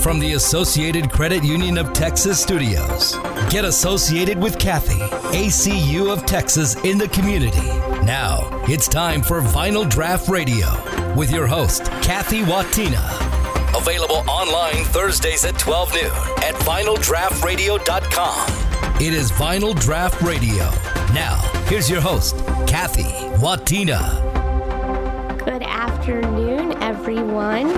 from the Associated Credit Union of Texas studios. Get associated with Cathie, ACU of Texas in the community. Now, it's time for Vinyl Draft Radio with your host, Cathie Watina. Available online Thursdays at 12 noon at vinyldraftradio.com. It is Vinyl Draft Radio. Now, here's your host, Cathie Watina. Good afternoon, everyone.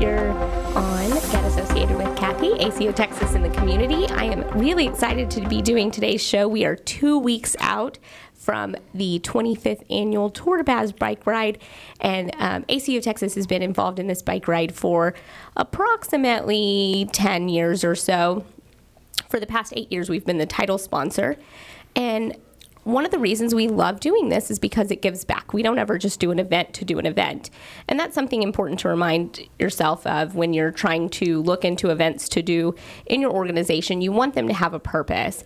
You're on Get Associated with Cathie, ACU Texas in the community. I am really excited to be doing today's show. We are two weeks out from the 25th annual Tour de Braz bike ride, and um, ACU Texas has been involved in this bike ride for approximately 10 years or so. For the past eight years, we've been the title sponsor. And one of the reasons we love doing this is because it gives back. We don't ever just do an event to do an event. And that's something important to remind yourself of when you're trying to look into events to do in your organization. You want them to have a purpose.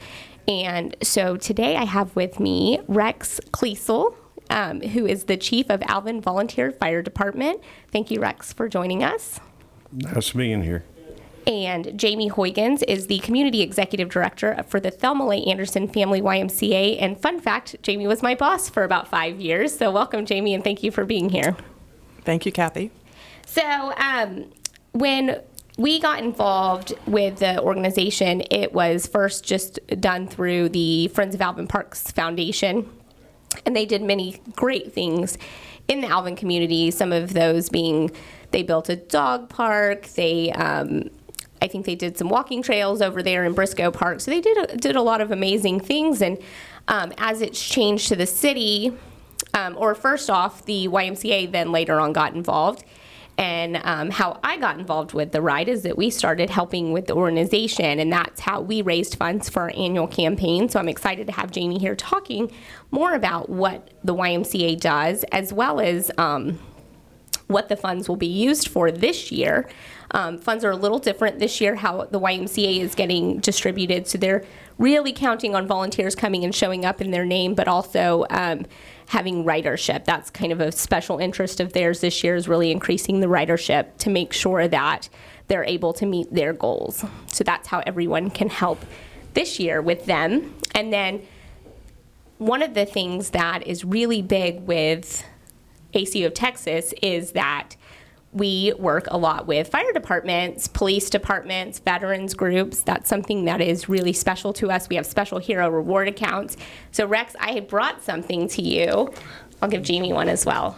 And so today I have with me Rex Kleesel, um, who is the chief of Alvin Volunteer Fire Department. Thank you, Rex, for joining us. Nice being here. And Jamie Huygens is the community executive director for the Thelma Leigh Anderson Family YMCA. And fun fact, Jamie was my boss for about five years. So welcome, Jamie, and thank you for being here. Thank you, Cathie. So um, when we got involved with the organization, it was first just done through the Friends of Alvin Parks Foundation. And they did many great things in the Alvin community, some of those being they built a dog park, they um, I think they did some walking trails over there in Briscoe Park. So they did a, did a lot of amazing things. And um, as it's changed to the city, um, or first off, the YMCA then later on got involved. And um, how I got involved with the ride is that we started helping with the organization, and that's how we raised funds for our annual campaign. So I'm excited to have Jamie here talking more about what the YMCA does, as well as um, what the funds will be used for this year. Um, funds are a little different this year, how the YMCA is getting distributed. So they're really counting on volunteers coming and showing up in their name, but also um, having ridership. That's kind of a special interest of theirs this year, is really increasing the ridership to make sure that they're able to meet their goals. So that's how everyone can help this year with them. And then one of the things that is really big with ACU Texas is that we work a lot with fire departments, police departments, veterans groups. That's something that is really special to us. We have special hero reward accounts. So, Rex, I brought something to you. I'll give Jamie one as well.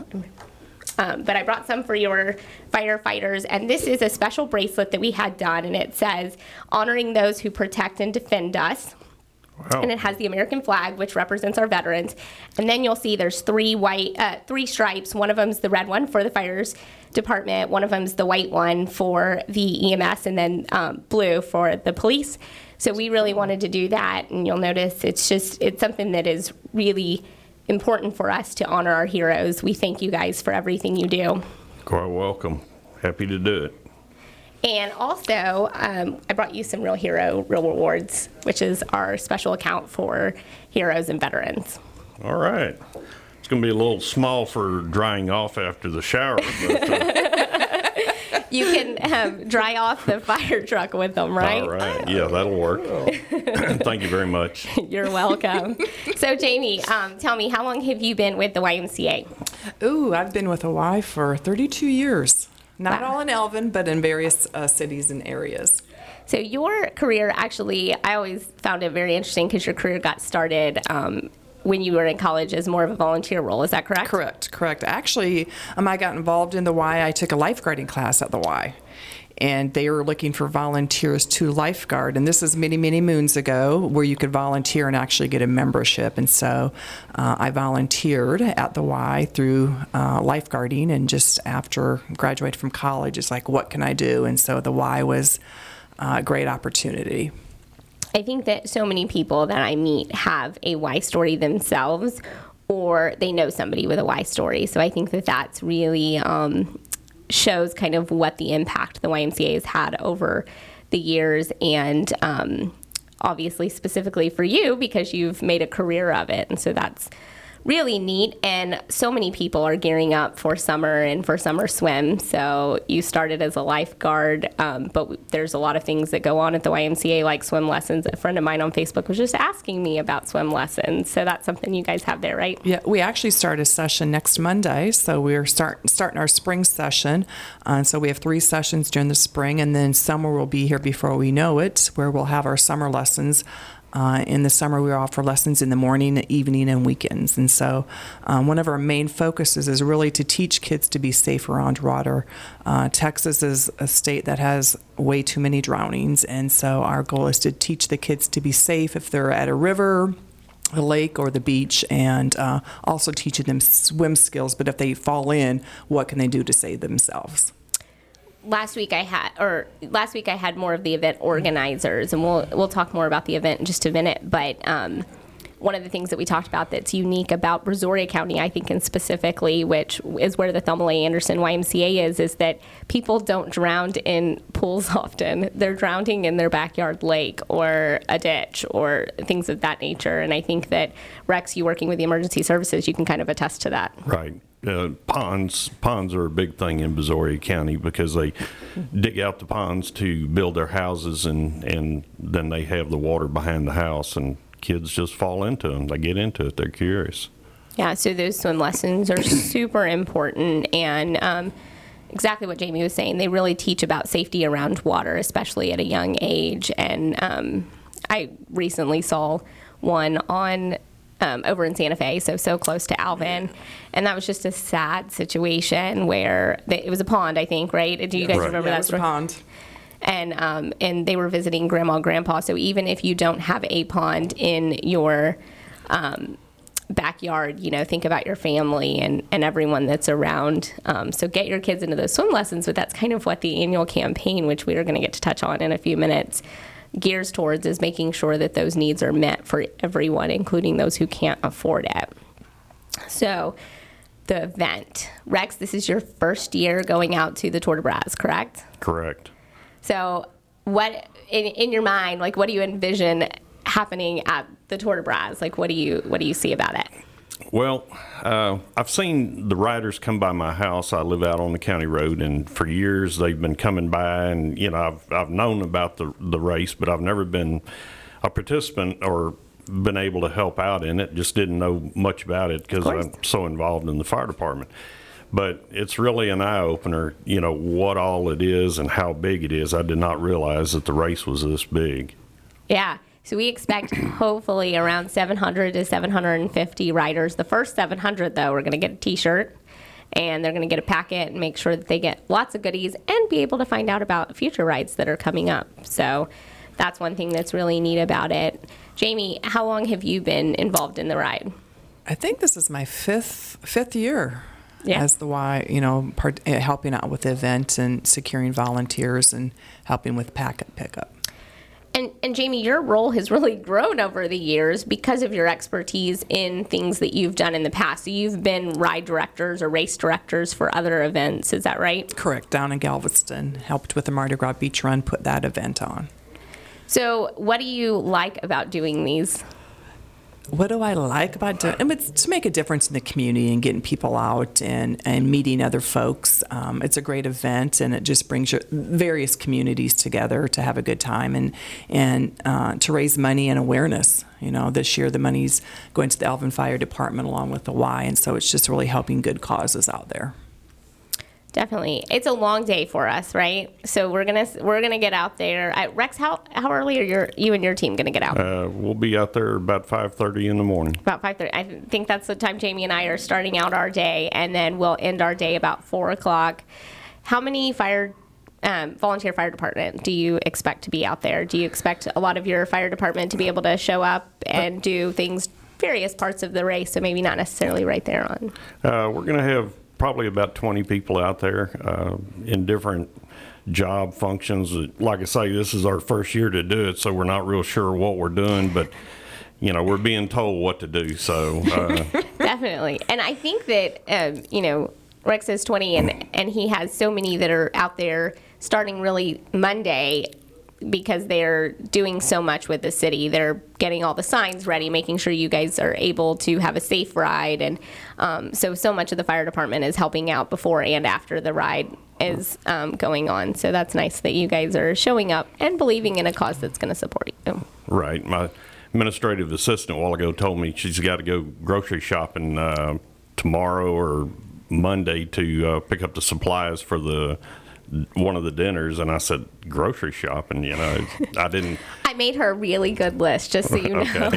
Um, but I brought some for your firefighters, and this is a special bracelet that we had done, and it says, honoring those who protect and defend us. Wow. And it has the American flag, which represents our veterans. And then you'll see there's three white, uh, three stripes. One of them's the red one for the fires department. One of them's the white one for the EMS, and then um, blue for the police. So we really wanted to do that, and you'll notice it's just it's something that is really important for us to honor our heroes. We thank you guys for everything you do. Quite welcome. Happy to do it. And also, um, I brought you some Real Hero Real Rewards, which is our special account for heroes and veterans. All right. It's going to be a little small for drying off after the shower, but uh, You can um, dry off the fire truck with them, right? all right. Yeah, that'll work. Thank you very much. You're welcome. so, Jamie, um, tell me, how long have you been with the YMCA? Ooh, I've been with a Y for 32 years. Not Wow. all in Alvin, but in various uh, cities and areas. So, your career actually, I always found it very interesting because your career got started um, when you were in college as more of a volunteer role. Is that correct? Correct, correct. Actually, um, I got involved in the Y. I took a lifeguarding class at the Y. And they were looking for volunteers to lifeguard. And this is many, many moons ago where you could volunteer and actually get a membership. And so uh, I volunteered at the Y through uh, lifeguarding. And just after graduating from college, it's like, what can I do? And so the Y was uh, a great opportunity. I think that so many people that I meet have a why story themselves, or they know somebody with a why story. So I think that that's really um, shows kind of what the impact the YMCA has had over the years, and um, obviously specifically for you because you've made a career of it, and so that's really neat. And so many people are gearing up for summer and for summer swim. So you started as a lifeguard, um, but there's a lot of things that go on at the YMCA, like swim lessons. A friend of mine on Facebook was just asking me about swim lessons. So that's something you guys have there, right? Yeah, we actually start a session next Monday, so we're start, starting our spring session. Uh, so we have three sessions during the spring, and then summer will be here before we know it, where we'll have our summer lessons. Uh, in the summer, we offer lessons in the morning, evening, and weekends. And so, um, one of our main focuses is really to teach kids to be safe around water. Uh, Texas is a state that has way too many drownings, and so our goal is to teach the kids to be safe if they're at a river, a lake or the beach and uh, also teaching them swim skills but if they fall in what can they do to save themselves last week I had, or last week I had more of the event organizers, and we'll we'll talk more about the event in just a minute. But um, one of the things that we talked about that's unique about Brazoria County, I think, and specifically, which is where the Thelma A. Anderson YMCA is, is that people don't drown in pools often. They're drowning in their backyard lake or a ditch or things of that nature. And I think that Rex, you working with the emergency services, you can kind of attest to that. Right. Uh, ponds ponds are a big thing in Brazoria County because they dig out the ponds to build their houses and and then they have the water behind the house and kids just fall into them. They get into it. They're curious. Yeah, so those swim lessons are super important and um, exactly what Jamie was saying. They really teach about safety around water, especially at a young age. And um, I recently saw one on um, over in Santa Fe, so so close to Alvin, and that was just a sad situation where they, it was a pond, I think, right? Do you guys Right. remember yeah, that it was a pond and um, and they were visiting grandma and grandpa. So even if you don't have a pond in your um, backyard, you know, think about your family and, and everyone that's around. Um, so get your kids into those swim lessons. But that's kind of what the annual campaign, which we are going to get to touch on in a few minutes, gears towards is making sure that those needs are met for everyone, including those who can't afford it. So. The event. Rex, this is your first year going out to the Tour de Braz, correct? Correct. So, what in, in your mind, like, what do you envision happening at the Tour de Braz? Like, what do you what do you see about it? Well, uh, I've seen the riders come by my house. I live out on the county road, and for years they've been coming by, and you know I've I've known about the the race, but I've never been a participant or been able to help out in it. Just didn't know much about it because. I'm so involved in the fire department. But it's really an eye opener, you know, what all it is and how big it is. I did not realize that the race was this big. Yeah. So we expect hopefully around 700 to 750 riders. The first 700 though, we're going to get a T-shirt. And they're going to get a packet and make sure that they get lots of goodies and be able to find out about future rides that are coming up. So that's one thing that's really neat about it. Jamie, how long have you been involved in the ride? i think this is my fifth fifth year Yeah. as the y you know part, uh, helping out with the event and securing volunteers and helping with packet pickup And, and Jamie, your role has really grown over the years because of your expertise in things that you've done in the past. So you've been ride directors or race directors for other events. Is that right? correct down in galveston helped with the mardi gras beach run put that event on So, what do you like about doing these? What do I like about doing? and It's to make a difference in the community and getting people out and, and meeting other folks. Um, it's a great event, and it just brings your various communities together to have a good time and and uh, to raise money and awareness. You know, this year the money's going to the Alvin Fire Department along with the Y, and so it's just really helping good causes out there. Definitely, it's a long day for us, right? So we're gonna we're gonna get out there. I, Rex, how how early are your you and your team gonna get out? Uh, we'll be out there about 5:30 in the morning. about 5.30 i think that's the time jamie and i are starting out our day and then we'll end our day about 4 o'clock how many fire um, volunteer fire department do you expect to be out there do you expect a lot of your fire department to be able to show up and do things various parts of the race so maybe not necessarily right there on Uh, we're going to have probably about 20 people out there uh, in different job functions. Like I say, this is our first year to do it, so we're not real sure what we're doing, but you know, we're being told what to do. So uh, definitely and i think that um, you know rex is 20 and, and he has so many that are out there starting really monday because they're doing so much with the city. They're getting all the signs ready, making sure you guys are able to have a safe ride, and um, so so much of the fire department is helping out before and after the ride is um, going on. So that's nice that you guys are showing up and believing in a cause that's going to support you. Right. My administrative assistant a while ago told me she's got to go grocery shopping uh, tomorrow or Monday to uh, pick up the supplies for the one of the dinners, and I said grocery shopping. You know, I didn't. I made her a really good list, just so you know.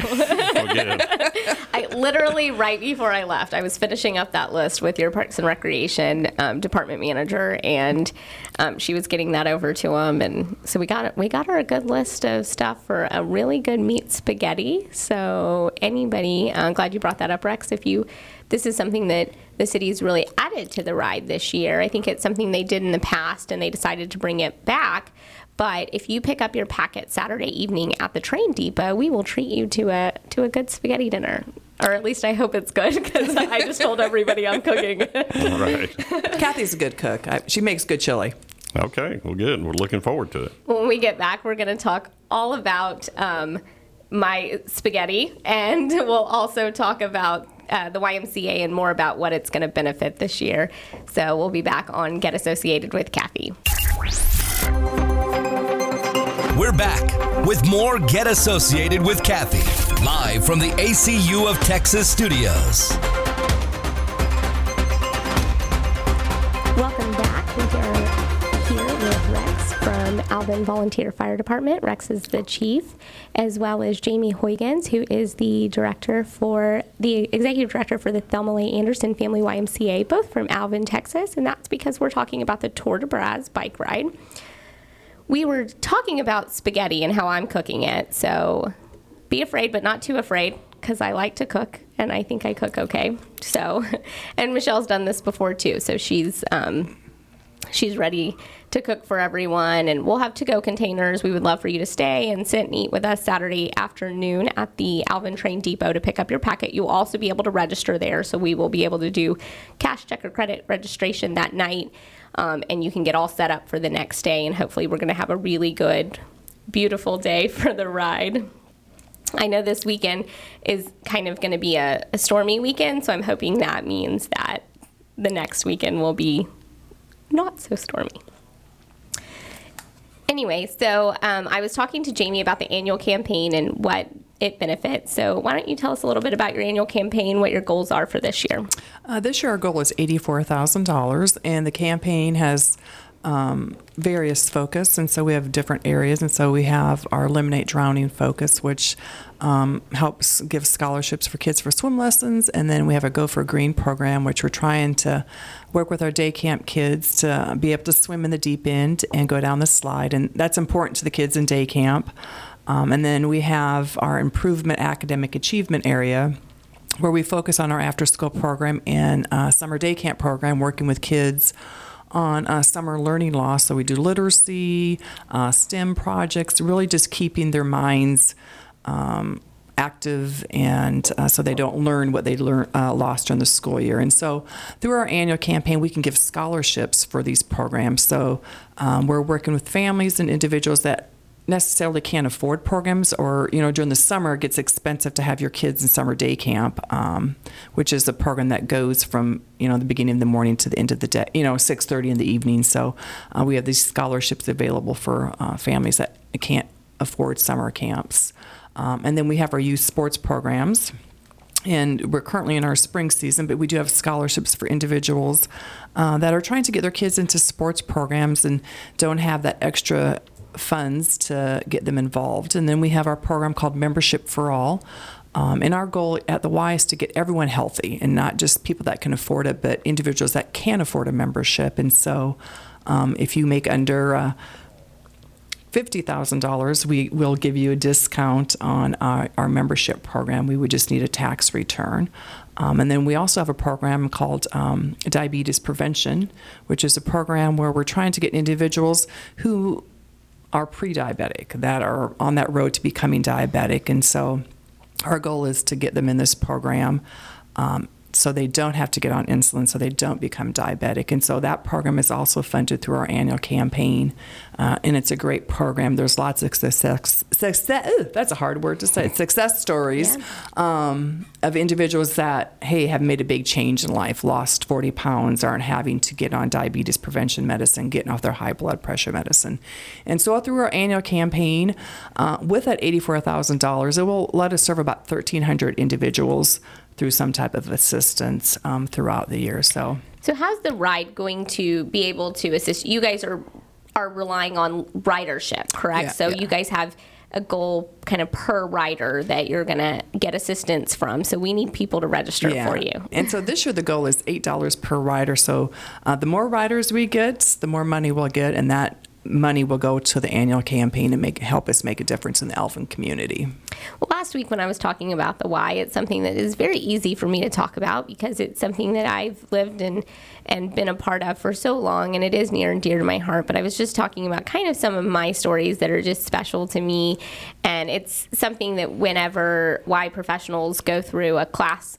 I literally right before I left, I was finishing up that list with your Parks and Recreation um, department manager, and um, she was getting that over to him, and so we got we got her a good list of stuff for a really good meat spaghetti. So anybody, I'm glad you brought that up, Rex. If you this is something that the city's really added to the ride this year. I think it's something they did in the past, and they decided to bring it back. But if you pick up your packet Saturday evening at the train depot, we will treat you to a to a good spaghetti dinner. Or at least I hope it's good because I just told everybody I'm cooking. right. Cathie's a good cook. I, she makes good chili. Okay. Well, good. We're looking forward to it. when we get back, we're going to talk all about um, my spaghetti, and we'll also talk about uh, the YMCA and more about what it's going to benefit this year. So we'll be back on Get Associated with Cathie. We're back with more Get Associated with Cathie, live from the ACU of Texas studios. Alvin Volunteer Fire Department. Rex is the chief, as well as Jamie Huygens, who is the director for the executive director for the Thelma Lee Anderson Family YMCA, both from Alvin, Texas. And that's because we're talking about the Tour de Braz bike ride. We were talking about spaghetti and how I'm cooking it. So be afraid, but not too afraid, because I like to cook and I think I cook okay. So, and Michelle's done this before too, so she's um, she's ready to cook for everyone. And we'll have to-go containers. We would love for you to stay and sit and eat with us Saturday afternoon at the Alvin Train Depot to pick up your packet. You'll also be able to register there, so we will be able to do cash, check, or credit registration that night. Um, and you can get all set up for the next day. And hopefully, we're going to have a really good, beautiful day for the ride. I know this weekend is kind of going to be a, a stormy weekend, so I'm hoping that means that the next weekend will be not so stormy. Anyway, so um, I was talking to Jamie about the annual campaign and what it benefits. So why don't you tell us a little bit about your annual campaign, what your goals are for this year? Uh, this year, our goal is $84,000, and the campaign has um, various focus, and so we have different areas. And so we have our Eliminate Drowning focus, which um, helps give scholarships for kids for swim lessons. And then we have a Go for Green program, which we're trying to work with our day camp kids to be able to swim in the deep end and go down the slide. And that's important to the kids in day camp. Um, and then we have our Improvement Academic Achievement area where we focus on our after school program and uh, summer day camp program, working with kids on uh, summer learning loss. So we do literacy, uh, STEM projects, really just keeping their minds um, active and uh, so they don't learn what they learn, uh, lost during the school year. And so through our annual campaign, we can give scholarships for these programs. So um, we're working with families and individuals that necessarily can't afford programs or you know during the summer it gets expensive to have your kids in summer day camp um, which is a program that goes from you know the beginning of the morning to the end of the day you know 6.30 in the evening. So uh, we have these scholarships available for uh, families that can't afford summer camps. Um, and then we have our youth sports programs. And we're currently in our spring season, but we do have scholarships for individuals uh, that are trying to get their kids into sports programs and don't have that extra funds to get them involved. And then we have our program called Membership for All. Um, and our goal at the Y is to get everyone healthy and not just people that can afford it, but individuals that can afford a membership. And so um, if you make under uh, $50,000, we will give you a discount on our, our, membership program. We would just need a tax return. Um, and then we also have a program called um, Diabetes Prevention, which is a program where we're trying to get individuals who are pre-diabetic that are on that road to becoming diabetic. And so our goal is to get them in this program um, so they don't have to get on insulin, so they don't become diabetic. And so that program is also funded through our annual campaign, uh, and it's a great program. There's lots of success. success ooh, that's a hard word to say. Success stories um, of individuals that hey have made a big change in life, lost 40 pounds, aren't having to get on diabetes prevention medicine, getting off their high blood pressure medicine. And so through our annual campaign, uh, with that $84,000, it will let us serve about 1,300 individuals through some type of assistance um, throughout the year. So, So how's the ride going to be able to assist? You guys are are relying on ridership, correct? Yeah, so yeah. you guys have a goal kind of per rider that you're going to get assistance from. So we need people to register for you. And so this year the goal is eight dollars per rider. So uh, the more riders we get, the more money we'll get, and that money will go to the annual campaign and make help us make a difference in the Alvin community. Well, last week when I was talking about the why, it's something that is very easy for me to talk about because it's something that I've lived and and been a part of for so long, and it is near and dear to my heart. But I was just talking about kind of some of my stories that are just special to me, and it's something that whenever why professionals go through a class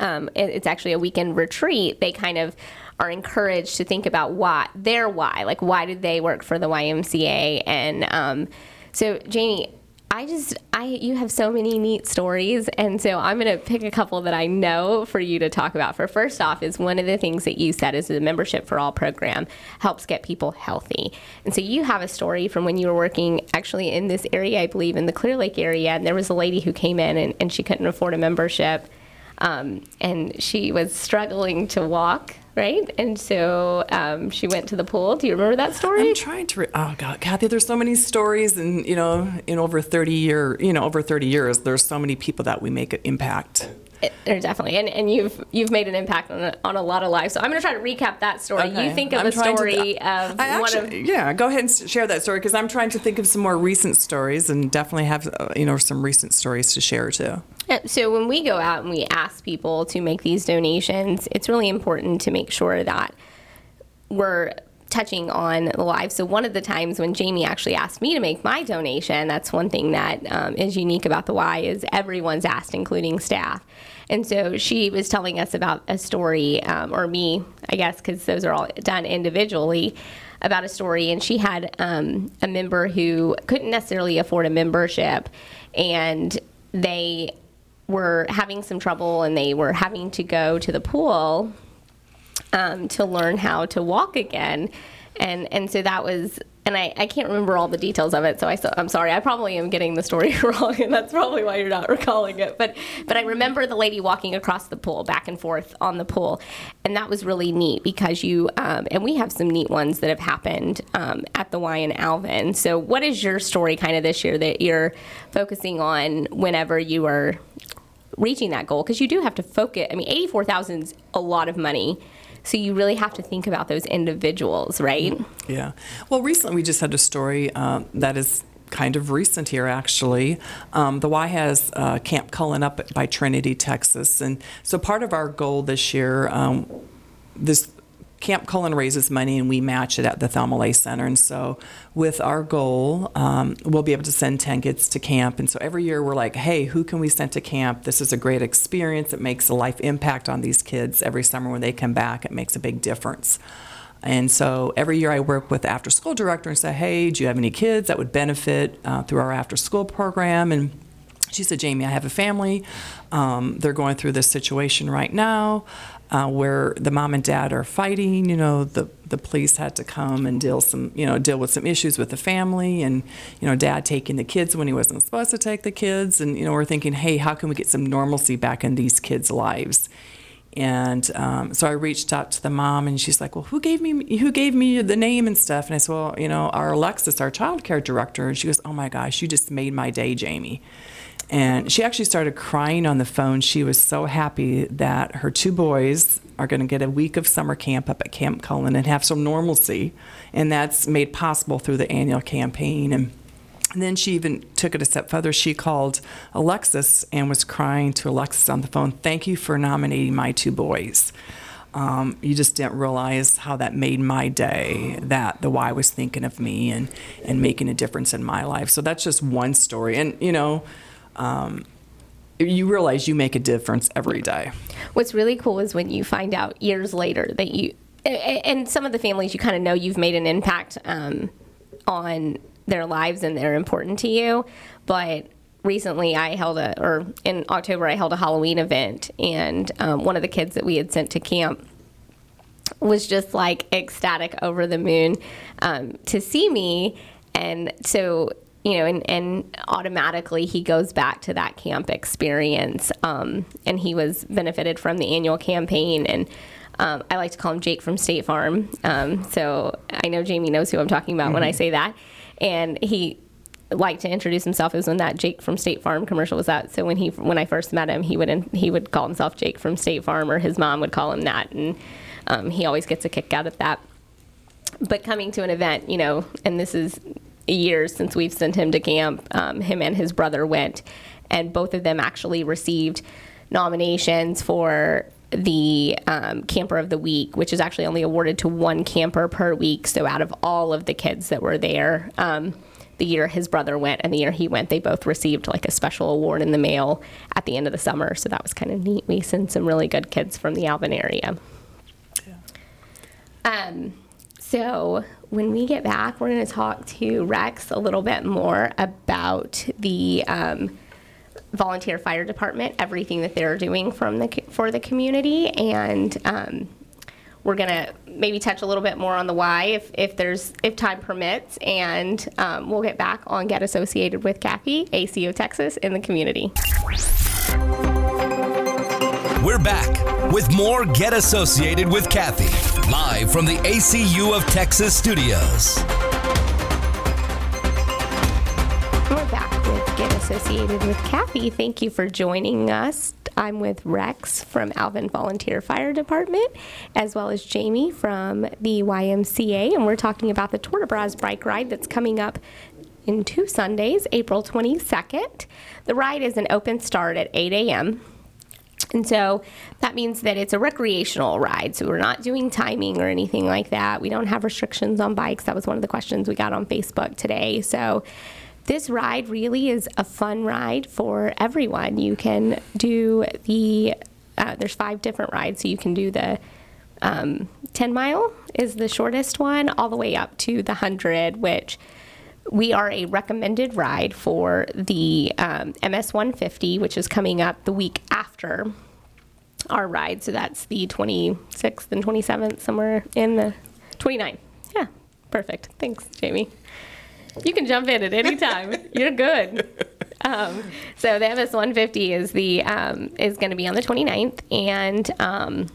um, it's actually a weekend retreat, they kind of are encouraged to think about why their why, like why did they work for the YMCA? And um, so, Jamie, I just I you have so many neat stories, and so I'm going to pick a couple that I know for you to talk about. For first off, is one of the things that you said is the membership for all program helps get people healthy, and so you have a story from when you were working actually in this area, I believe, in the Clear Lake area, and there was a lady who came in and, and she couldn't afford a membership um, and she was struggling to walk, right? And so um, she went to the pool. Do you remember that story? I'm trying to. Re- oh God, Cathie, there's so many stories, and you know, in over 30 year, you know, over 30 years, there's so many people that we make an impact. It- there definitely, and, and you've you've made an impact on a, on a lot of lives. So I'm going to try to recap that story. You think of I'm a story of I one actually, of yeah. Go ahead and share that story because I'm trying to think of some more recent stories, and definitely have uh, you know some recent stories to share too. So when we go out and we ask people to make these donations, it's really important to make sure that we're touching on the lives. So one of the times when Jamie actually asked me to make my donation, that's one thing that um, is unique about the Y is everyone's asked, including staff. And so she was telling us about a story, um, or me, I guess, because those are all done individually, about a story. And she had um, a member who couldn't necessarily afford a membership, and they were having some trouble and they were having to go to the pool um, to learn how to walk again. And, and so that was, and I, I can't remember all the details of it, so I, so I'm sorry. I probably am getting the story wrong, and that's probably why you're not recalling it. But, but I remember the lady walking across the pool, back and forth on the pool, and that was really neat because you, um, and we have some neat ones that have happened um, at the Y in Alvin. So, what is your story kind of this year that you're focusing on whenever you are reaching that goal because you do have to focus. I mean, eighty-four thousand is a lot of money, so you really have to think about those individuals, right? Yeah. Well, recently we just had a story um, that is kind of recent here, actually. Um, the Y has uh, Camp Cullen up by Trinity, Texas, and so part of our goal this year, um, this Camp Cullen raises money and we match it at the Thalmalay Center. And so, with our goal, um, we'll be able to send 10 kids to camp. And so, every year we're like, hey, who can we send to camp? This is a great experience. It makes a life impact on these kids. Every summer when they come back, it makes a big difference. And so every year I work with the after school director and say, hey, do you have any kids that would benefit uh, through our after school program? And she said, Jamie, I have a family. Um, they're going through this situation right now uh, where the mom and dad are fighting. You know, the the police had to come and deal some, you know, deal with some issues with the family, and you know, dad taking the kids when he wasn't supposed to take the kids, and you know, we're thinking, hey, how can we get some normalcy back in these kids' lives? And um, so I reached out to the mom, and she's like, "Well, who gave me who gave me the name and stuff?" And I said, "Well, you know, our Alexis, our child care director." And she goes, "Oh my gosh, you just made my day, Jamie." And she actually started crying on the phone. She was so happy that her two boys are going to get a week of summer camp up at Camp Cullen and have some normalcy, and that's made possible through the annual campaign. And and then she even took it a step further. She called Alexis and was crying to Alexis on the phone, Thank you for nominating my two boys. Um, you just didn't realize how that made my day, that the Y was thinking of me and, and making a difference in my life. So that's just one story. And, you know, um, you realize you make a difference every day. What's really cool is when you find out years later that you, and some of the families you kind of know you've made an impact um, on their lives and they're important to you. But recently I held a, or in October, I held a Halloween event, and um, one of the kids that we had sent to camp was just like ecstatic over the moon um, to see me. And so, you know, and, and automatically he goes back to that camp experience. Um, and he was benefited from the annual campaign. And um, I like to call him Jake from State Farm. Um, so I know Jamie knows who I'm talking about mm-hmm. when I say that. And he liked to introduce himself is when that Jake from State Farm commercial was out. So when he when I first met him, he would he would call himself Jake from State Farm, or his mom would call him that, and um, he always gets a kick out of that. But coming to an event, you know, and this is years since we've sent him to camp. Um, him and his brother went, and both of them actually received nominations for the um, camper of the week, which is actually only awarded to one camper per week. So out of all of the kids that were there, um, the year his brother went and the year he went, they both received like a special award in the mail at the end of the summer. So that was kind of neat. We sent some really good kids from the Alvin area. Yeah. Um, so when we get back, we're going to talk to Rex a little bit more about the um, volunteer fire department, everything that they're doing from the for the community, and um, we're gonna maybe touch a little bit more on the why if, if there's if time permits, and um, we'll get back on get associated with Cathie, ACU Texas, in the community. We're back with more Get Associated with Cathie, live from the ACU of Texas studios. We're back with Get Associated with Cathie. Thank you for joining us I'm with Rex from Alvin Volunteer Fire Department, as well as Jamie from the YMCA, and we're talking about the Tour de Braz bike ride that's coming up in two Sundays, April 22nd. The ride is an open start at 8 a.m. And so that means that it's a recreational ride. So we're not doing timing or anything like that. We don't have restrictions on bikes. That was one of the questions we got on Facebook today. So this ride really is a fun ride for everyone. You can do the, uh, there's five different rides. So you can do the um, 10 mile is the shortest one, all the way up to the 100, which we are a recommended ride for the um, MS 150, which is coming up the week after our ride. So that's the 26th and 27th, somewhere in the 29th. Yeah, perfect. Thanks, Jamie. You can jump in at any time. You're good. Um, so the MS 150 is the um, is going to be on the 29th, and um,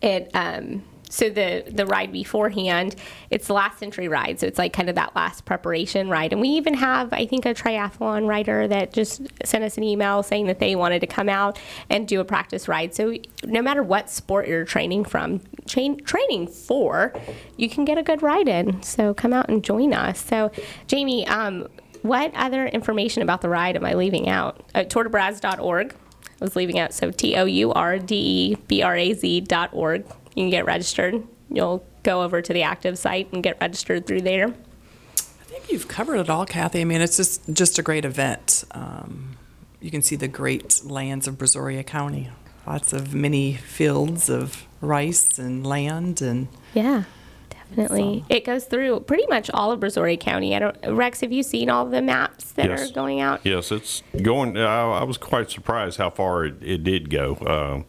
it um, so the the ride beforehand, it's the last century ride, so it's like kind of that last preparation ride. And we even have, I think, a triathlon rider that just sent us an email saying that they wanted to come out and do a practice ride. So no matter what sport you're training from, train, training for, you can get a good ride in. So come out and join us. So Jamie, um, what other information about the ride am I leaving out? Uh, tourdebraz.org. I was leaving out so T O U R D E B R A Z dot org you can get registered. You'll go over to the active site and get registered through there. I think you've covered it all, Cathie. I mean, it's just just a great event. Um, you can see the great lands of Brazoria County. Lots of many fields of rice and land and yeah. Definitely. So. It goes through pretty much all of Brazoria County. I don't, Rex, have you seen all the maps that yes. are going out? Yes, it's going. I, I, was quite surprised how far it, it did go. Um,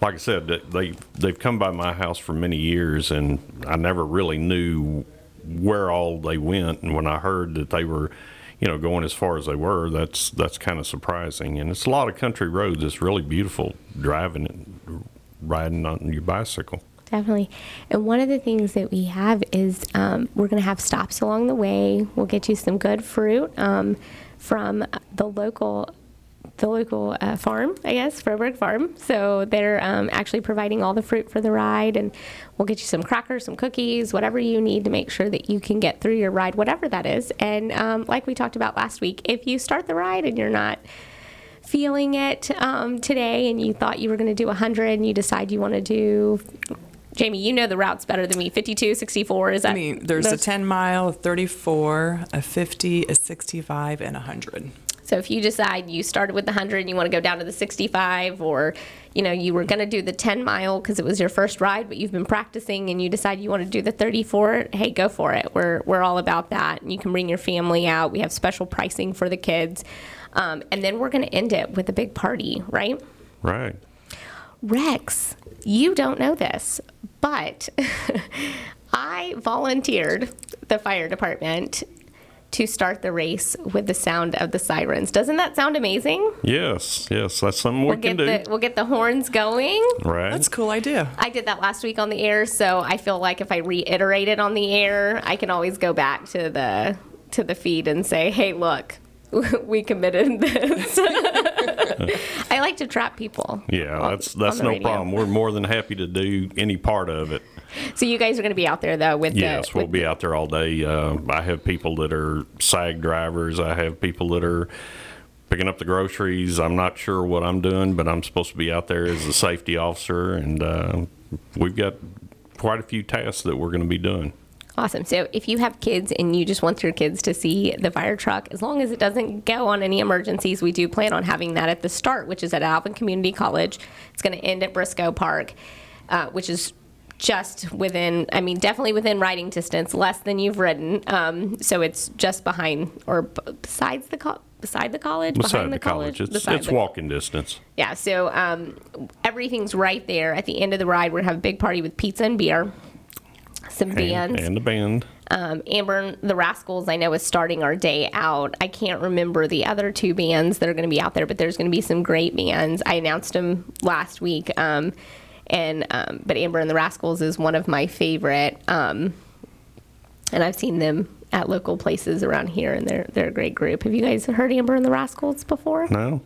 like I said, they they've come by my house for many years, and I never really knew where all they went. And when I heard that they were, you know, going as far as they were, that's that's kind of surprising. And it's a lot of country roads. It's really beautiful driving and riding on your bicycle. Definitely. And one of the things that we have is um, we're going to have stops along the way. We'll get you some good fruit um, from the local the local uh, farm, I guess, Froberg Farm. So they're um, actually providing all the fruit for the ride, and we'll get you some crackers, some cookies, whatever you need to make sure that you can get through your ride, whatever that is. And um, like we talked about last week, if you start the ride and you're not feeling it um, today and you thought you were going to do 100 and you decide you want to do Jamie, you know the routes better than me. 52, 64, is that? I mean, there's a 10 mile, a 34, a 50, a 65, and a 100. So if you decide you started with the 100 and you want to go down to the 65 or you know you were going to do the 10 mile because it was your first ride but you've been practicing and you decide you want to do the 34 hey go for it. We're, we're all about that. And you can bring your family out. We have special pricing for the kids. Um, and then we're going to end it with a big party right? Right. Rex, you don't know this, but I volunteered the fire department to start the race with the sound of the sirens. Doesn't that sound amazing? Yes, yes, that's something we We'll can get do. the we'll get the horns going. right. That's a cool idea. I did that last week on the air, so I feel like if I reiterate it on the air, I can always go back to the to the feed and say, "Hey, look, we committed this." I like to trap people. yeah, on- that's that's on the no radio. problem. We're more than happy to do any part of it. So you guys are going to be out there though with Yes, the we'll with be out there all day. Uh, I have people that are SAG drivers. I have people that are picking up the groceries. I'm not sure what I'm doing, but I'm supposed to be out there as a safety officer, and uh, we've got quite a few tasks that we're going to be doing. Awesome. So if you have kids and you just want your kids to see the fire truck, as long as it doesn't go on any emergencies, we do plan on having that at the start, which is at Alvin Community College. It's going to end at Briscoe Park, uh, which is just within, I mean, definitely within riding distance, less than you've ridden. Um, so it's just behind or besides the co- beside the college, Beside behind the college, it's it's the- walking distance. yeah, so um, everything's right there. At the end of the ride, we're gonna have a big party with pizza and beer, some bands. And, and the band. Um, Amber and the Rascals, I know, is starting our day out. I can't remember the other two bands that are going to be out there, but there's going to be some great bands. I announced them last week, um, and um, but Amber and the Rascals is one of my favorite, um, and I've seen them at local places around here, and they're they're a great group. Have you guys heard Amber and the Rascals before? No,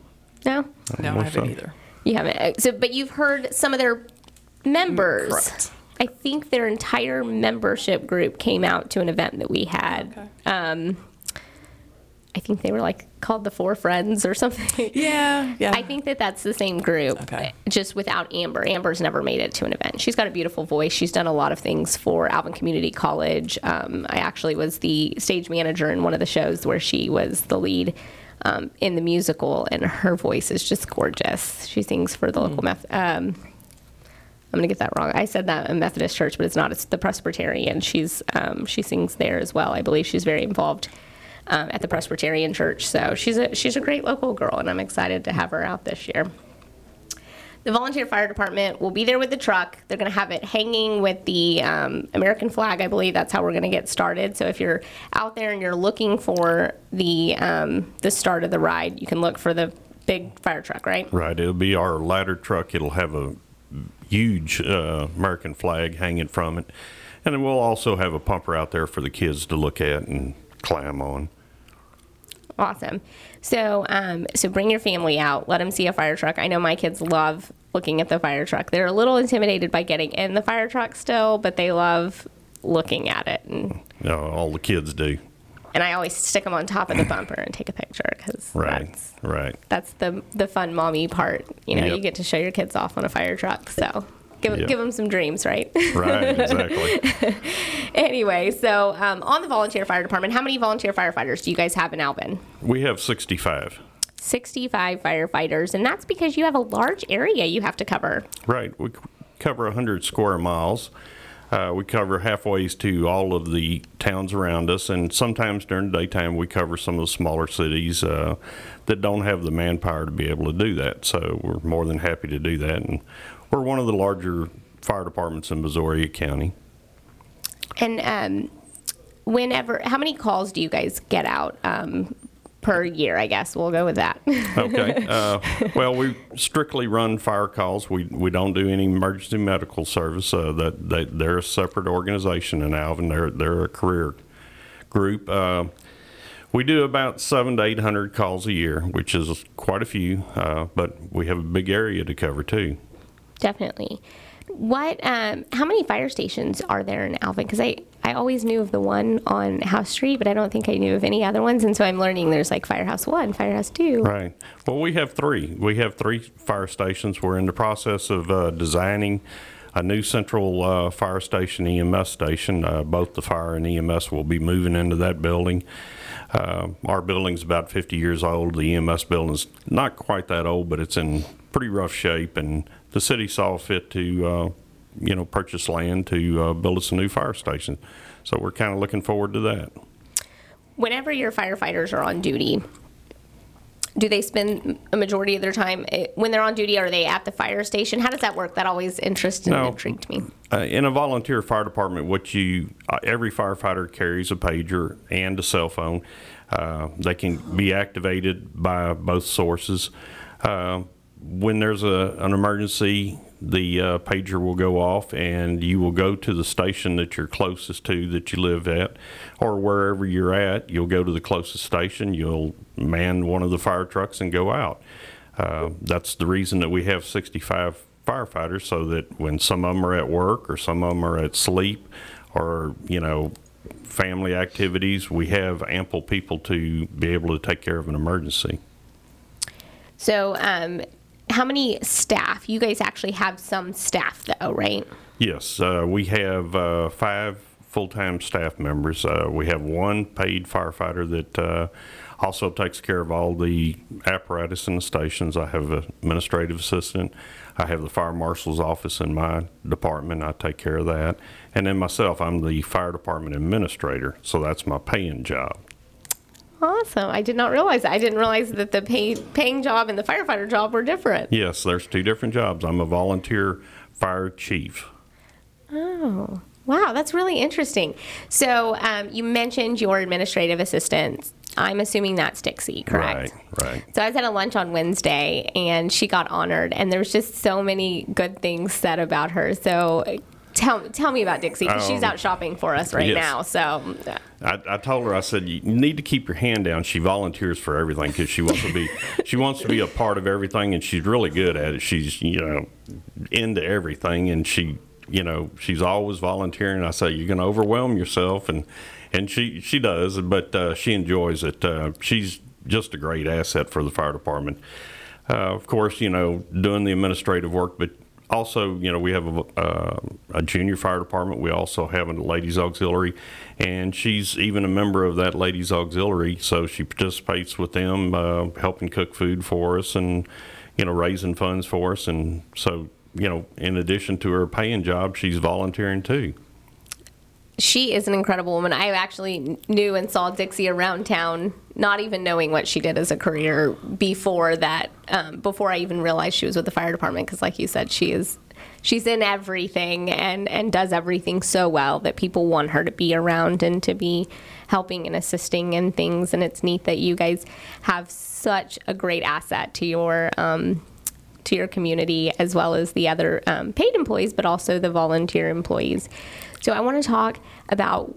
No, No, I What's haven't up? either. you haven't. Uh, So, but you've heard some of their members. Correct. I think their entire membership group came out to an event that we had. Um, I think they were like called the Four Friends or something. Yeah, yeah. I think that that's the same group, Okay. just without Amber. Amber's never made it to an event. She's got a beautiful voice. She's done a lot of things for Alvin Community College. Um, I actually was the stage manager in one of the shows where she was the lead um, in the musical, and her voice is just gorgeous. She sings for the local Meth. Um, I'm gonna get that wrong. I said that in Methodist Church, but it's not. It's the Presbyterian. She's um, she sings there as well. I believe she's very involved um, at the Presbyterian Church. So she's a she's a great local girl, and I'm excited to have her out this year. The volunteer fire department will be there with the truck. They're going to have it hanging with the um, American flag. I believe that's how we're going to get started. So if you're out there and you're looking for the um, the start of the ride, you can look for the big fire truck, right? right. It'll be our ladder truck. It'll have a huge uh, American flag hanging from it, and we'll also have a pumper out there for the kids to look at and climb on. Awesome. So, um, so bring your family out. Let them see a fire truck. I know my kids love looking at the fire truck. They're a little intimidated by getting in the fire truck still, but they love looking at it. And, Uh, all the kids do. and I always stick them on top of the bumper and take a picture because Right. that's, Right. that's the the fun mommy part. You know, Yep. you get to show your kids off on a fire truck. So. Give, Yep. give them some dreams, right? Right. Exactly. anyway, so um, on the volunteer fire department, how many volunteer firefighters do you guys have in Alvin? we have 65. 65 firefighters, and that's because you have a large area you have to cover. Right. We cover 100 square miles. Uh, we cover halfways to all of the towns around us, and sometimes during the daytime we cover some of the smaller cities uh, that don't have the manpower to be able to do that. So we're more than happy to do that, and we're one of the larger fire departments in Brazoria County. And um, whenever, how many calls do you guys get out um, per year? I guess we'll go with that. Okay. Uh, well, we strictly run fire calls. We we don't do any emergency medical service. Uh, that they, they're a separate organization in Alvin. They're they're a career group. Uh, we do about seven to eight hundred calls a year, which is quite a few. Uh, but we have a big area to cover too. Definitely. What? Um, how many fire stations are there in Alvin? Because I I always knew of the one on House Street, but I don't think I knew of any other ones. And so I'm learning there's like Firehouse One, Firehouse Two. Right. Well, we have three. We have three fire stations. We're in the process of uh, designing a new central uh, fire station, EMS station. Uh, both the fire and EMS will be moving into that building. Uh, our building's about 50 years old. The EMS building's not quite that old, but it's in pretty rough shape, and the city saw fit to, uh, you know, purchase land to uh, build us a new fire station. So we're kind of looking forward to that. Whenever your firefighters are on duty, do they spend a majority of their time eh, when they're on duty? Are they at the fire station? How does that work? That always interested and intrigued me. Uh, in a volunteer fire department, what you uh, every firefighter carries a pager and a cell phone. Uh, they can be activated by both sources. Uh, when there's a, an emergency, the uh, pager will go off, and you will go to the station that you're closest to that you live at, or wherever you're at. You'll go to the closest station. You'll man one of the fire trucks and go out. Uh, that's the reason that we have 65 firefighters, so that when some of them are at work or some of them are at sleep or, you know, family activities, we have ample people to be able to take care of an emergency. So, um, how many staff? You guys actually have some staff, though, right? Yes, uh, we have uh, five full-time staff members. Uh, we have one paid firefighter that uh, also takes care of all the apparatus in the stations. I have an administrative assistant. I have the fire marshal's office in my department. I take care of that. And then myself, I'm the fire department administrator, so that's my paying job. Awesome. I did not realize that. I didn't realize that the pay, paying job and the firefighter job were different. Yes, there's two different jobs. I'm a volunteer fire chief. Oh, wow. That's really interesting. So, um, you mentioned your administrative assistant. I'm assuming that's Dixie, correct? Right, right. So I was at a lunch on Wednesday and she got honored, and there was just so many good things said about her. So tell tell me about Dixie because she's Um, out shopping for us right yes. now. So I, I told her, I said, you need to keep your hand down. She volunteers for everything because she wants to be, she wants to be a part of everything, and she's really good at it. She's, you know, into everything, and she, you know, she's always volunteering. I say, you're going to overwhelm yourself, and and she she does, but uh, she enjoys it. Uh, she's just a great asset for the fire department. Uh, of course, you know, doing the administrative work, but also, you know, we have a, uh, a junior fire department. We also have a ladies auxiliary, and she's even a member of that ladies auxiliary. So she participates with them, uh, helping cook food for us, and you know, raising funds for us. And so, you know, in addition to her paying job, she's volunteering too. She is an incredible woman. I actually knew and saw Dixie around town, not even knowing what she did as a career before that. Um, before I even realized she was with the fire department, because like you said, she is. She's in everything and, and does everything so well that people want her to be around and to be helping and assisting in things. And it's neat that you guys have such a great asset to your um, to your community as well as the other um, paid employees, but also the volunteer employees. So I want to talk about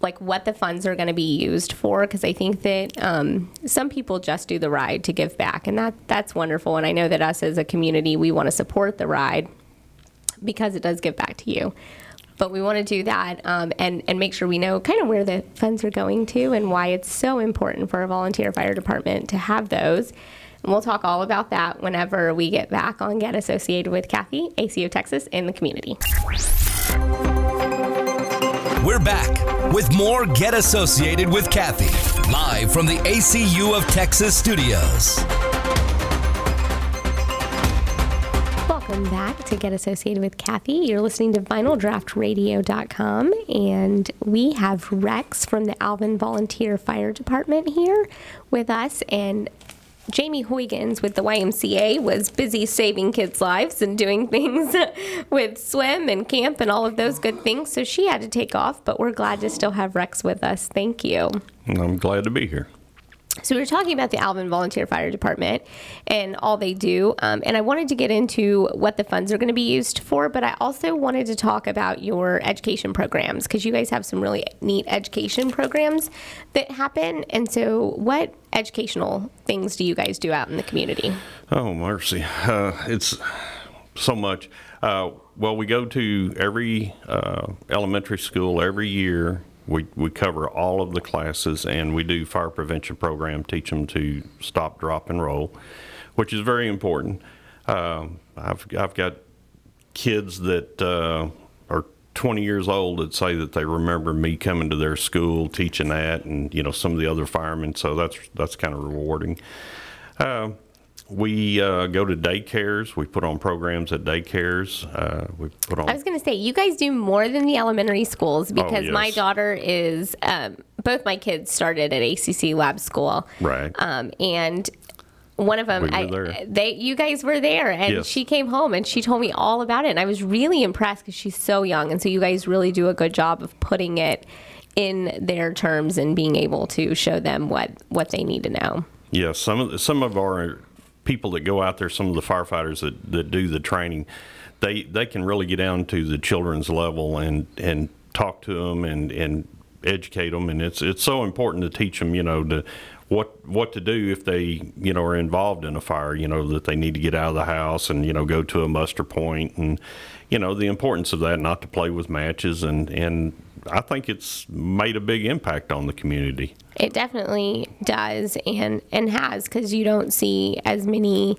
like what the funds are going to be used for because I think that um, some people just do the ride to give back, and that that's wonderful. And I know that us as a community, we want to support the ride because it does give back to you. But we want to do that um, and and make sure we know kind of where the funds are going to and why it's so important for a volunteer fire department to have those. And we'll talk all about that whenever we get back on Get Associated with Cathie, ACO Texas, in the community. We're back with more Get Associated with Cathie, live from the ACU of Texas studios. Welcome back to Get Associated with Cathie. You're listening to VinylDraftRadio.com, and we have Rex from the Alvin Volunteer Fire Department here with us. And Jamie Huygens with the YMCA was busy saving kids' lives and doing things with swim and camp and all of those good things. So she had to take off, but we're glad to still have Rex with us. Thank you. I'm glad to be here. So we were talking about the Alvin Volunteer Fire Department and all they do, um, and I wanted to get into what the funds are going to be used for, but I also wanted to talk about your education programs because you guys have some really neat education programs that happen. And so, what educational things do you guys do out in the community? Oh, mercy. Uh, it's so much. Uh, well, we go to every uh, elementary school every year. We, we cover all of the classes and we do fire prevention program, teach them to stop, drop, and roll, which is very important. Um, I've, I've got kids that uh, are 20 years old that say that they remember me coming to their school teaching that, and you know some of the other firemen. So that's that's kind of rewarding. Uh, we uh, go to daycares. We put on programs at daycares. Uh, we put on. I was going to say, you guys do more than the elementary schools because my Oh, yes. daughter is, um, both my kids started at ACC Lab School. Right. Um, and one of them, We I, they, you guys were there, and Yes. she came home and she told me all about it, and I was really impressed because she's so young, and so you guys really do a good job of putting it in their terms and being able to show them what what they need to know. Yeah, some of the, some of our people that go out there, some of the firefighters that, that do the training, they they can really get down to the children's level and and talk to them and and educate them, and it's it's so important to teach them, you know, to what what to do if they you know are involved in a fire, you know, that they need to get out of the house and you know go to a muster point and you know the importance of that, not to play with matches and and. I think it's made a big impact on the community. It definitely does and and has because you don't see as many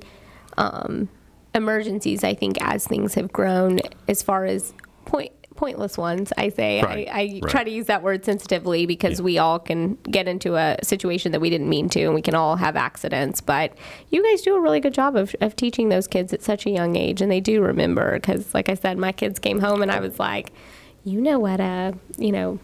um, emergencies. I think as things have grown, as far as point pointless ones. I say Right, I, I right. try to use that word sensitively because Yeah. we all can get into a situation that we didn't mean to, and we can all have accidents. But you guys do a really good job of, of teaching those kids at such a young age, and they do remember. Because, like I said, my kids came home, and I was like, you know what, uh, you know.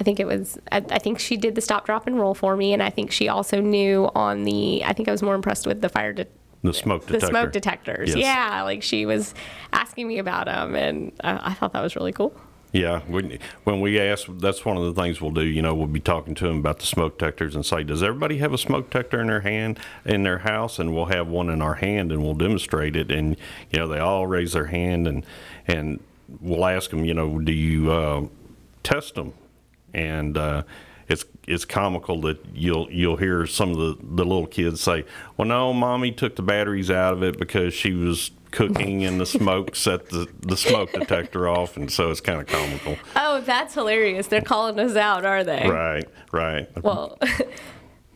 I think it was. I, I think she did the stop, drop, and roll for me, and I think she also knew on the. I think I was more impressed with the fire de- The smoke detector. the smoke detectors. Yes. Yeah, like she was asking me about them, and uh, I thought that was really cool. Yeah, when, when we ask, that's one of the things we'll do. You know, we'll be talking to them about the smoke detectors and say, "Does everybody have a smoke detector in their hand in their house?" And we'll have one in our hand and we'll demonstrate it. And you know, they all raise their hand and and we'll ask them, you know, do you uh, test them? And uh, it's it's comical that you'll you'll hear some of the, the little kids say, "Well, no, mommy took the batteries out of it because she was." Cooking and the smoke set the, the smoke detector off, and so it's kind of comical. Oh, that's hilarious! They're calling us out, are they? Right, right. Well,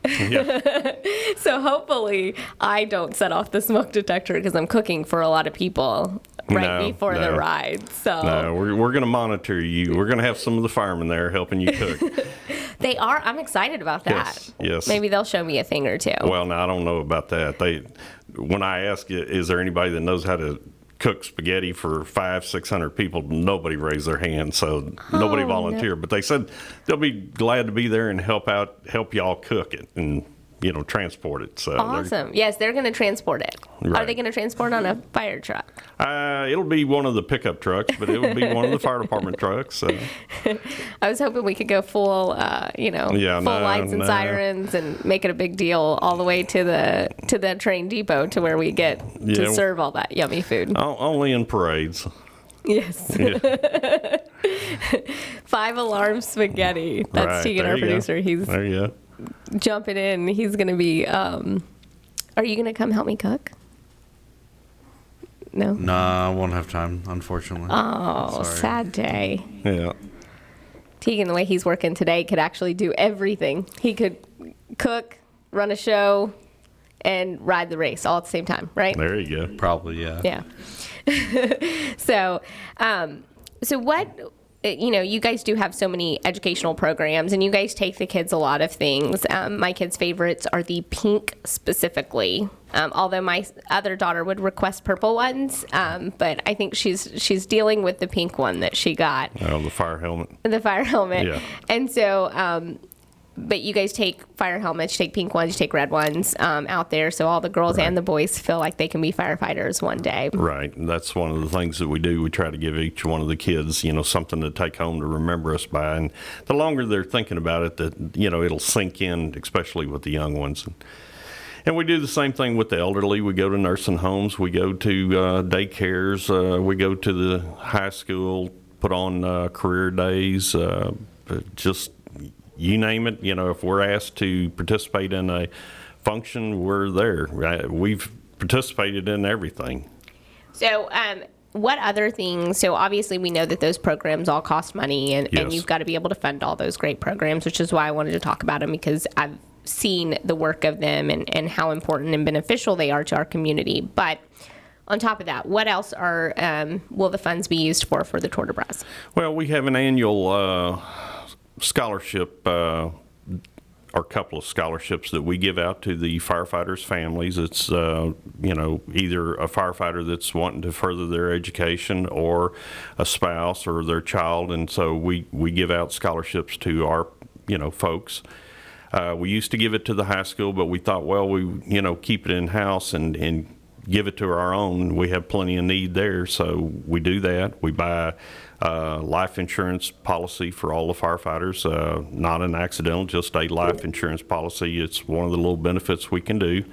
yeah, so hopefully I don't set off the smoke detector because I'm cooking for a lot of people right No, before the ride. So no, we're, we're going to monitor you. We're going to have some of the firemen there helping you cook. they are. I'm excited about that. Yes, yes. Maybe they'll show me a thing or two. well, now I don't know about that. They, when I ask, is there anybody that knows how to cook spaghetti for five, six hundred people? Nobody raised their hand, so nobody Oh, no. volunteered. But they said they'll be glad to be there and help out, help y'all cook it and you know transport it. So they're- awesome. Yes, they're going to transport it. Are they going to transport on a fire truck? Uh, it'll be one of the pickup trucks, but it will be one of the fire department trucks. So. I was hoping we could go full, uh, you know, Yeah, full no, lights and no. sirens and make it a big deal all the way to the to the train depot to where we get Yeah. to serve all that yummy food. Only in parades. Yes, Yeah. five alarm spaghetti. That's Right, Tegan, our you go. producer. He's There you go. Jumping in. He's going to be. Um, are you going to come help me cook? No. Nah, I won't have time, unfortunately. Oh, Sorry. sad day. Yeah. Tegan, the way he's working today, could actually do everything. He could cook, run a show, and ride the race all at the same time, right? There you go. Probably, yeah. Yeah. so, um, so what? You know, you guys do have so many educational programs, and you guys take the kids a lot of things. Um, my kids' favorites are the pink specifically. Um, although my other daughter would request purple ones, um, but I think she's she's dealing with the pink one that she got Oh, the fire helmet. the fire helmet. Yeah. And so, um, but you guys take fire helmets, you take pink ones, you take red ones um, out there, so all the girls and the boys feel like they can be firefighters one day. Right. And that's one of the things that we do. We try to give each one of the kids, you know, something to take home to remember us by. And the longer they're thinking about it, that, you know, it'll sink in, especially with the young ones. And, and we do the same thing with the elderly. We go to nursing homes, we go to uh, daycares, uh, we go to the high school, put on uh, career days, uh, just you name it. You know, if we're asked to participate in a function, we're there. Right? We've participated in everything. So, um, what other things? So, obviously, we know that those programs all cost money, and, and you've got to be able to fund all those great programs, which is why I wanted to talk about them because I've seen the work of them and, and how important and beneficial they are to our community. But on top of that, what else are um, will the funds be used for for the Tour de Braz? Well, we have an annual uh, scholarship, uh, or couple of scholarships that we give out to the firefighters' families. It's uh, you know either a firefighter that's wanting to further their education, or a spouse or their child, and so we we give out scholarships to our you know folks. Uh, we used to give it to the high school, but we thought, well, we you know keep it in house and and give it to our own. We have plenty of need there, so we do that. We buy uh, life insurance policy for all the firefighters, uh, not an accidental, just a life insurance policy. It's one of the little benefits we can do.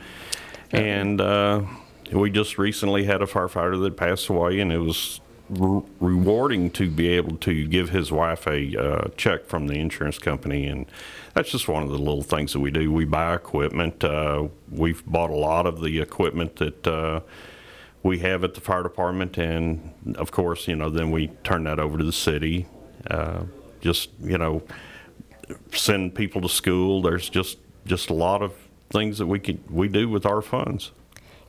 And uh, we just recently had a firefighter that passed away, and it was re- rewarding to be able to give his wife a uh, check from the insurance company. And that's just one of the little things that we do. We buy equipment. Uh, we've bought a lot of the equipment that we have at the fire department, and of course, you know, then we turn that over to the city. Uh, just you know, send people to school. There's just just a lot of things that we could we do with our funds.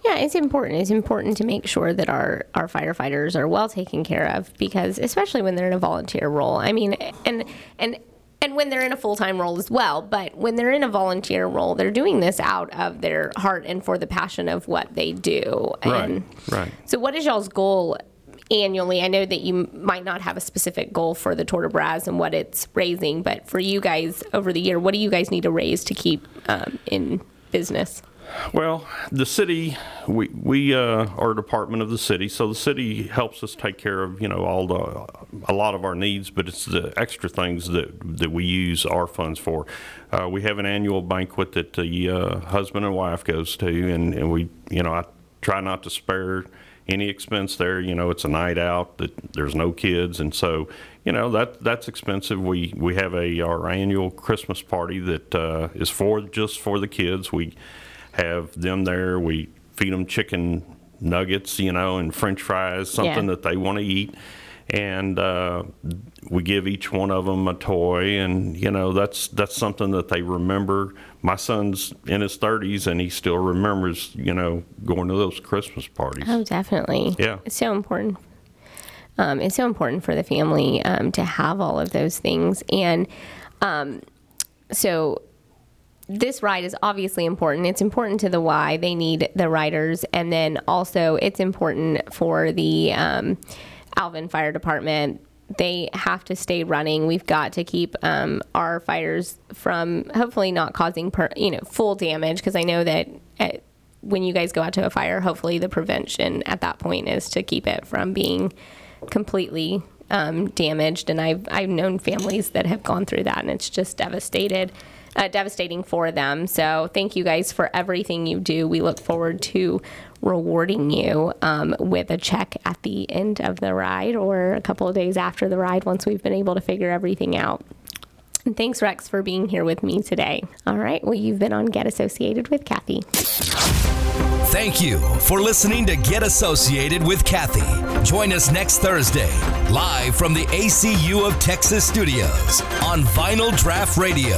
Yeah, it's important. It's important to make sure that our, our firefighters are well taken care of because especially when they're in a volunteer role. I mean, and and and when they're in a full-time role as well, but when they're in a volunteer role, they're doing this out of their heart and for the passion of what they do. And right. So what is y'all's goal annually? I know that you might not have a specific goal for the Tour de Braz and what it's raising, but for you guys over the year, what do you guys need to raise to keep um, in business? Well, the city, we we uh, are a department of the city, so the city helps us take care of you know all the a lot of our needs, but it's the extra things that that we use our funds for. Uh, we have an annual banquet that the uh, husband and wife goes to, and, and we you know I try not to spare any expense there. You know, it's a night out that there's no kids, and so you know that that's expensive. We we have a our annual Christmas party that uh, is for just for the kids. We have them there. We feed them chicken nuggets, you know, and French fries, something Yeah. that they want to eat. And uh, we give each one of them a toy, and you know that's that's something that they remember. My son's in his 30s, and he still remembers, you know, going to those Christmas parties. Oh, definitely. Yeah. It's so important. Um, it's so important for the family um, to have all of those things. And um, so this ride is obviously important. It's important to the why. They need the riders. And then also, it's important for the um, Alvin Fire Department. They have to stay running. We've got to keep um, our fires from hopefully not causing per, you know full damage because I know that at, when you guys go out to a fire, hopefully the prevention at that point is to keep it from being completely um, damaged. And I've I've known families that have gone through that, and it's just devastated, uh, devastating for them. So thank you guys for everything you do. We look forward to rewarding you um, with a check at the end of the ride or a couple of days after the ride once we've been able to figure everything out. And thanks, Rex, for being here with me today. All right. Well, you've been on Get Associated with Cathie. Thank you for listening to Get Associated with Cathie. Join us next Thursday, live from the ACU of Texas studios on Vinyl Draft Radio.